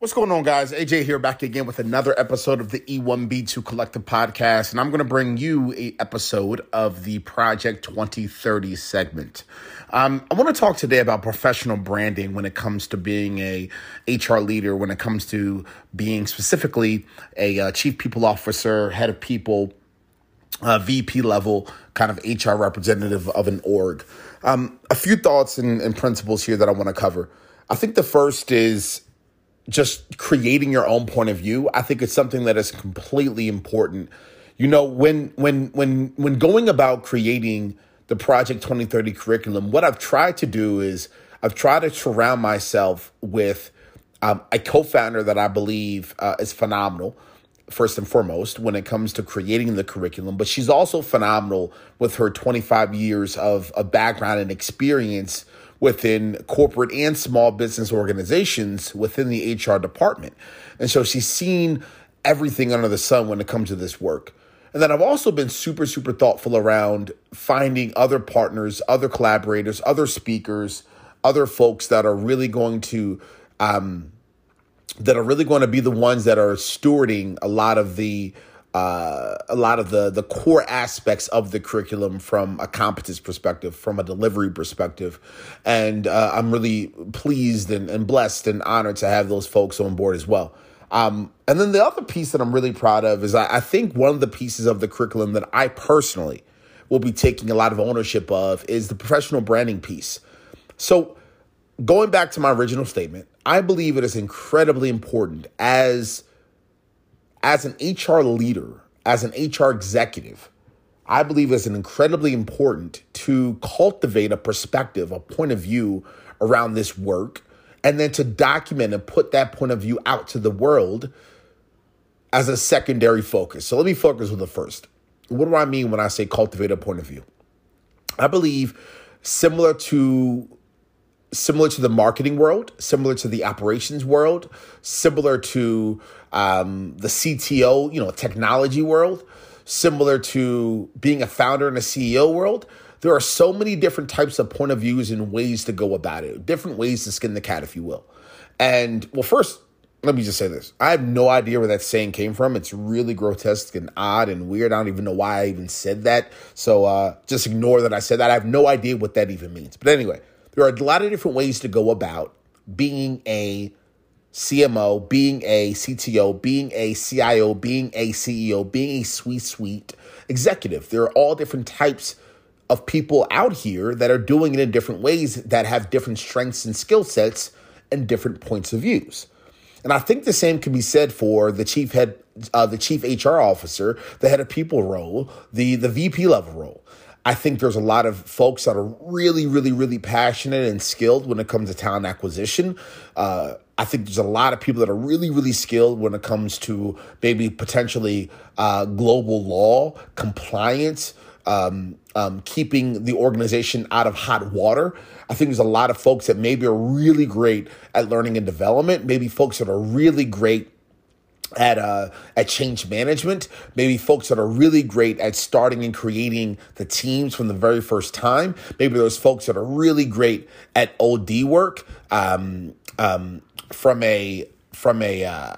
What's going on, guys? AJ here, back again with another episode of the E1B2 Collective Podcast, and I'm going to bring you a episode of the Project 2030 segment. Um, I want to talk today about professional branding when it comes to being a HR leader, when it comes to being specifically a uh, chief people officer, head of people, uh, VP level kind of HR representative of an org. Um, a few thoughts and, and principles here that I want to cover. I think the first is just creating your own point of view. I think it's something that is completely important. You know, when when when when going about creating the Project 2030 curriculum, what I've tried to do is I've tried to surround myself with um, a co-founder that I believe uh, is phenomenal first and foremost when it comes to creating the curriculum, but she's also phenomenal with her 25 years of, of background and experience within corporate and small business organizations within the HR department. And so she's seen everything under the sun when it comes to this work. And then I've also been super, super thoughtful around finding other partners, other collaborators, other speakers, other folks that are really going to um, that are really going to be the ones that are stewarding a lot of the uh, a lot of the the core aspects of the curriculum from a competence perspective, from a delivery perspective, and uh, I'm really pleased and, and blessed and honored to have those folks on board as well. Um, and then the other piece that I'm really proud of is I, I think one of the pieces of the curriculum that I personally will be taking a lot of ownership of is the professional branding piece. So going back to my original statement, I believe it is incredibly important as as an HR leader, as an HR executive, I believe it's incredibly important to cultivate a perspective, a point of view around this work, and then to document and put that point of view out to the world as a secondary focus. So let me focus on the first. What do I mean when I say cultivate a point of view? I believe similar to similar to the marketing world, similar to the operations world, similar to um, the CTO, you know, technology world, similar to being a founder in a CEO world. There are so many different types of point of views and ways to go about it, different ways to skin the cat, if you will. And well, first, let me just say this. I have no idea where that saying came from. It's really grotesque and odd and weird. I don't even know why I even said that. So uh, just ignore that I said that. I have no idea what that even means. But anyway, there are a lot of different ways to go about being a CMO, being a CTO, being a CIO, being a CEO, being a sweet, sweet executive. There are all different types of people out here that are doing it in different ways that have different strengths and skill sets and different points of views. And I think the same can be said for the chief head, uh, the chief HR officer, the head of people role, the the VP level role. I think there's a lot of folks that are really, really, really passionate and skilled when it comes to talent acquisition. Uh, I think there's a lot of people that are really, really skilled when it comes to maybe potentially uh, global law, compliance, um, um, keeping the organization out of hot water. I think there's a lot of folks that maybe are really great at learning and development, maybe folks that are really great at uh, at change management, maybe folks that are really great at starting and creating the teams from the very first time. Maybe those folks that are really great at OD work um, um, from a from a uh,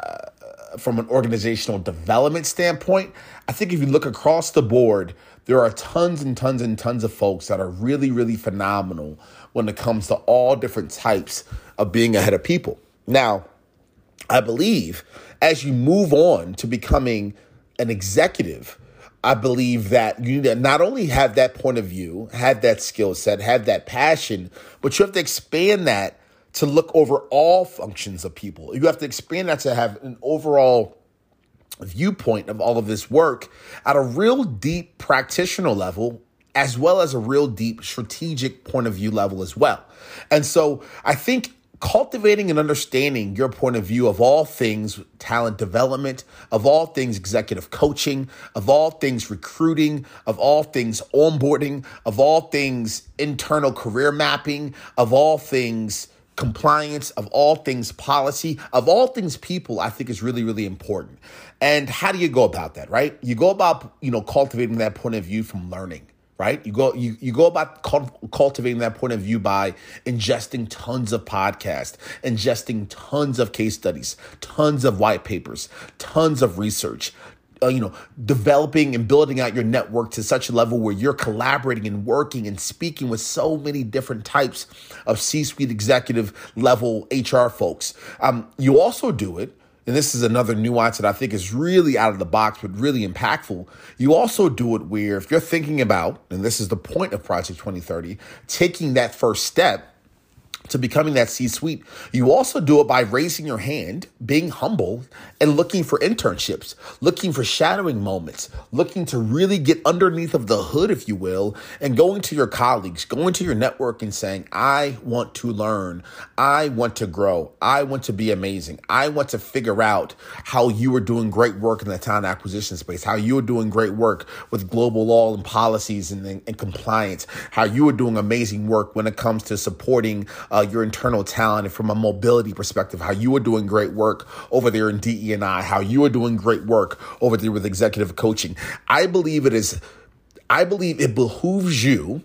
from an organizational development standpoint. I think if you look across the board, there are tons and tons and tons of folks that are really really phenomenal when it comes to all different types of being ahead of people. Now, I believe as you move on to becoming an executive, I believe that you need to not only have that point of view, have that skill set, have that passion, but you have to expand that to look over all functions of people. You have to expand that to have an overall viewpoint of all of this work at a real deep practitioner level as well as a real deep strategic point of view level as well. And so I think cultivating and understanding your point of view of all things talent development, of all things executive coaching, of all things recruiting, of all things onboarding, of all things internal career mapping, of all things compliance, of all things policy, of all things people, I think is really, really important. And how do you go about that, right? You go about, you know, cultivating that point of view from learning right? You go you you go about cultivating that point of view by ingesting tons of podcasts, ingesting tons of case studies, tons of white papers, tons of research. Uh, you know, developing and building out your network to such a level where you're collaborating and working and speaking with so many different types of C-suite executive level HR folks. Um, you also do it and this is another nuance that I think is really out of the box, but really impactful. You also do it where if you're thinking about, and this is the point of Project 2030, taking that first step to becoming that C suite. You also do it by raising your hand, being humble, and looking for internships, looking for shadowing moments, looking to really get underneath of the hood, if you will, and going to your colleagues, going to your network and saying, I want to learn. I want to grow. I want to be amazing. I want to figure out how you are doing great work in the talent acquisition space, how you are doing great work with global law and policies and, and, compliance, how you are doing amazing work when it comes to supporting uh, uh, your internal talent and from a mobility perspective, how you are doing great work over there in DE&I, how you are doing great work over there with executive coaching. I believe it is, I believe it behooves you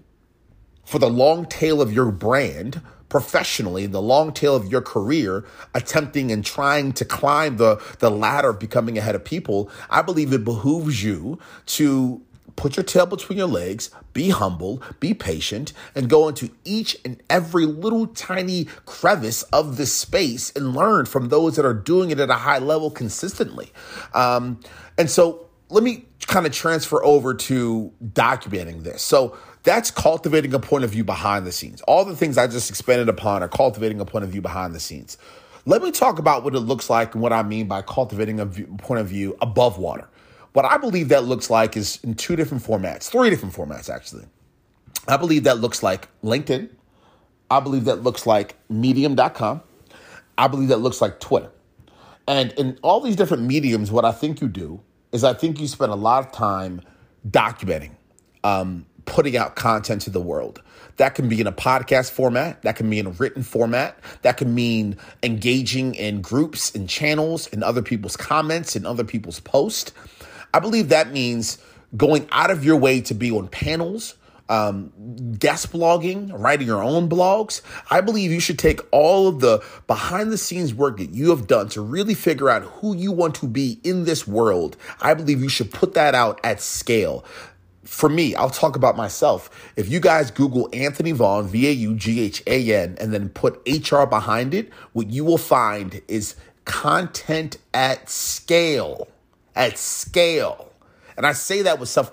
for the long tail of your brand professionally, the long tail of your career, attempting and trying to climb the, the ladder of becoming ahead of people, I believe it behooves you to put your tail between your legs, be humble, be patient, and go into each and every little tiny crevice of this space and learn from those that are doing it at a high level consistently. Um, and so let me kind of transfer over to documenting this. So that's cultivating a point of view behind the scenes. All the things I just expanded upon are cultivating a point of view behind the scenes. Let me talk about what it looks like and what I mean by cultivating a view, point of view above water. What I believe that looks like is in two different formats, three different formats, actually. I believe that looks like LinkedIn. I believe that looks like medium.com. I believe that looks like Twitter. And in all these different mediums, what I think you do is I think you spend a lot of time documenting, um, putting out content to the world. That can be in a podcast format, that can be in a written format, that can mean engaging in groups and channels and other people's comments and other people's posts. I believe that means going out of your way to be on panels, um, guest blogging, writing your own blogs. I believe you should take all of the behind the scenes work that you have done to really figure out who you want to be in this world. I believe you should put that out at scale. For me, I'll talk about myself. If you guys Google Anthony Vaughan, V A U G H A N, and then put HR behind it, what you will find is content at scale at scale. And I say that with self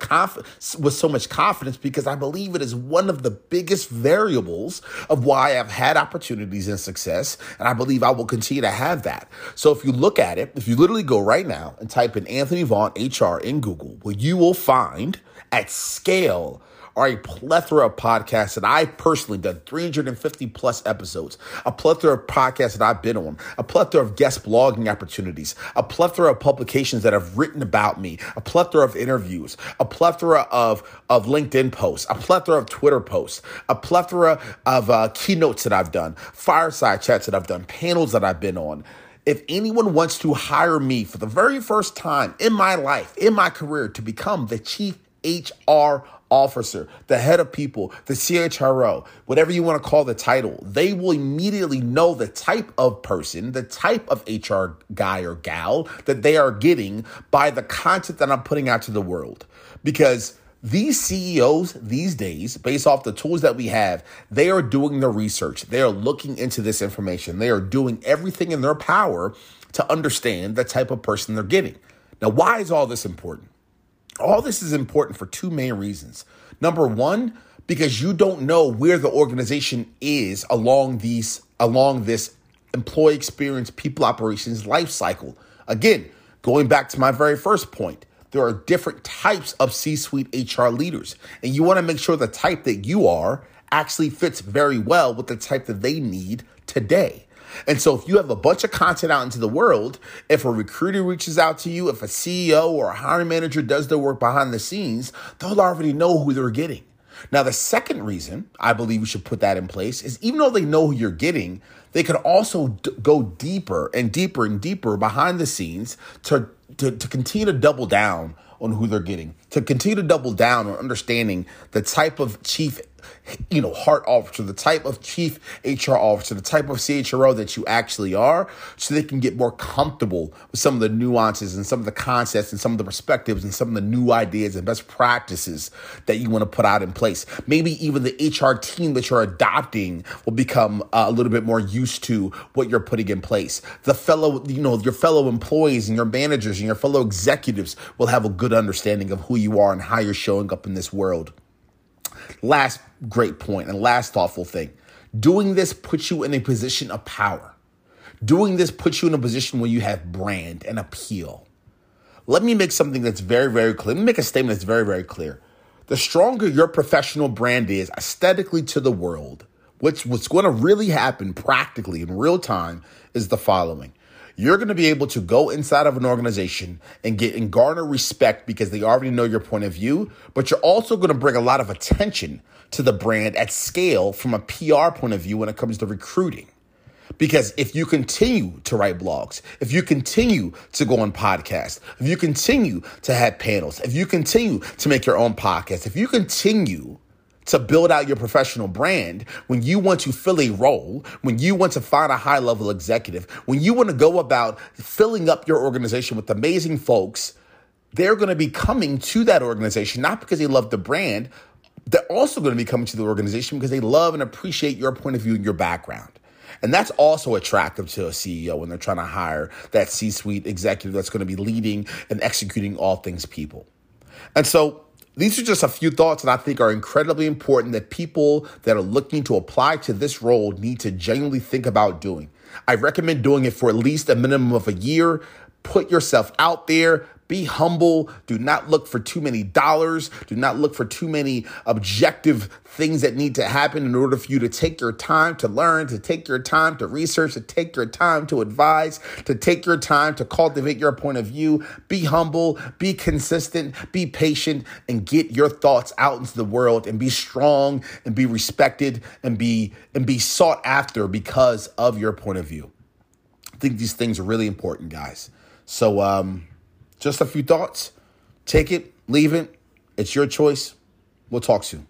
with so much confidence because I believe it is one of the biggest variables of why I've had opportunities and success. And I believe I will continue to have that. So if you look at it, if you literally go right now and type in Anthony Vaughan HR in Google, what you will find at scale are a plethora of podcasts that I personally done 350 plus episodes, a plethora of podcasts that I've been on, a plethora of guest blogging opportunities, a plethora of publications that have written about me, a plethora of interviews, a plethora of, of LinkedIn posts, a plethora of Twitter posts, a plethora of uh, keynotes that I've done, fireside chats that I've done, panels that I've been on. If anyone wants to hire me for the very first time in my life, in my career, to become the chief HR officer, the head of people, the CHRO, whatever you want to call the title, they will immediately know the type of person, the type of HR guy or gal that they are getting by the content that I'm putting out to the world. Because these CEOs these days, based off the tools that we have, they are doing the research. They are looking into this information. They are doing everything in their power to understand the type of person they're getting. Now, why is all this important? All this is important for two main reasons. Number one, because you don't know where the organization is along these along this employee experience people operations life cycle. Again, going back to my very first point, there are different types of C-suite HR leaders, and you want to make sure the type that you are actually fits very well with the type that they need today. And so if you have a bunch of content out into the world, if a recruiter reaches out to you, if a CEO or a hiring manager does their work behind the scenes, they'll already know who they're getting. Now, the second reason I believe you should put that in place is even though they know who you're getting, they could also d- go deeper and deeper and deeper behind the scenes to, to, to continue to double down on who they're getting, to continue to double down on understanding the type of chief you know, heart officer, the type of chief HR officer, the type of CHRO that you actually are, so they can get more comfortable with some of the nuances and some of the concepts and some of the perspectives and some of the new ideas and best practices that you want to put out in place. Maybe even the HR team that you're adopting will become uh, a little bit more used to what you're putting in place. The fellow, you know, your fellow employees and your managers and your fellow executives will have a good understanding of who you are and how you're showing up in this world. Last great point and last thoughtful thing doing this puts you in a position of power. Doing this puts you in a position where you have brand and appeal. Let me make something that's very, very clear. Let me make a statement that's very, very clear. The stronger your professional brand is aesthetically to the world, what's, what's going to really happen practically in real time is the following you're going to be able to go inside of an organization and get and garner respect because they already know your point of view, but you're also going to bring a lot of attention to the brand at scale from a PR point of view when it comes to recruiting. Because if you continue to write blogs, if you continue to go on podcasts, if you continue to have panels, if you continue to make your own podcast, if you continue to build out your professional brand, when you want to fill a role, when you want to find a high level executive, when you want to go about filling up your organization with amazing folks, they're going to be coming to that organization, not because they love the brand. They're also going to be coming to the organization because they love and appreciate your point of view and your background. And that's also attractive to a CEO when they're trying to hire that C suite executive that's going to be leading and executing all things people. And so these are just a few thoughts that I think are incredibly important that people that are looking to apply to this role need to genuinely think about doing. I recommend doing it for at least a minimum of a year. Put yourself out there, be humble. Do not look for too many dollars. Do not look for too many objective things that need to happen in order for you to take your time to learn, to take your time to research, to take your time to advise, to take your time to cultivate your point of view. Be humble, be consistent, be patient, and get your thoughts out into the world and be strong and be respected and be and be sought after because of your point of view. I think these things are really important, guys. So um just a few thoughts. Take it, leave it. It's your choice. We'll talk soon.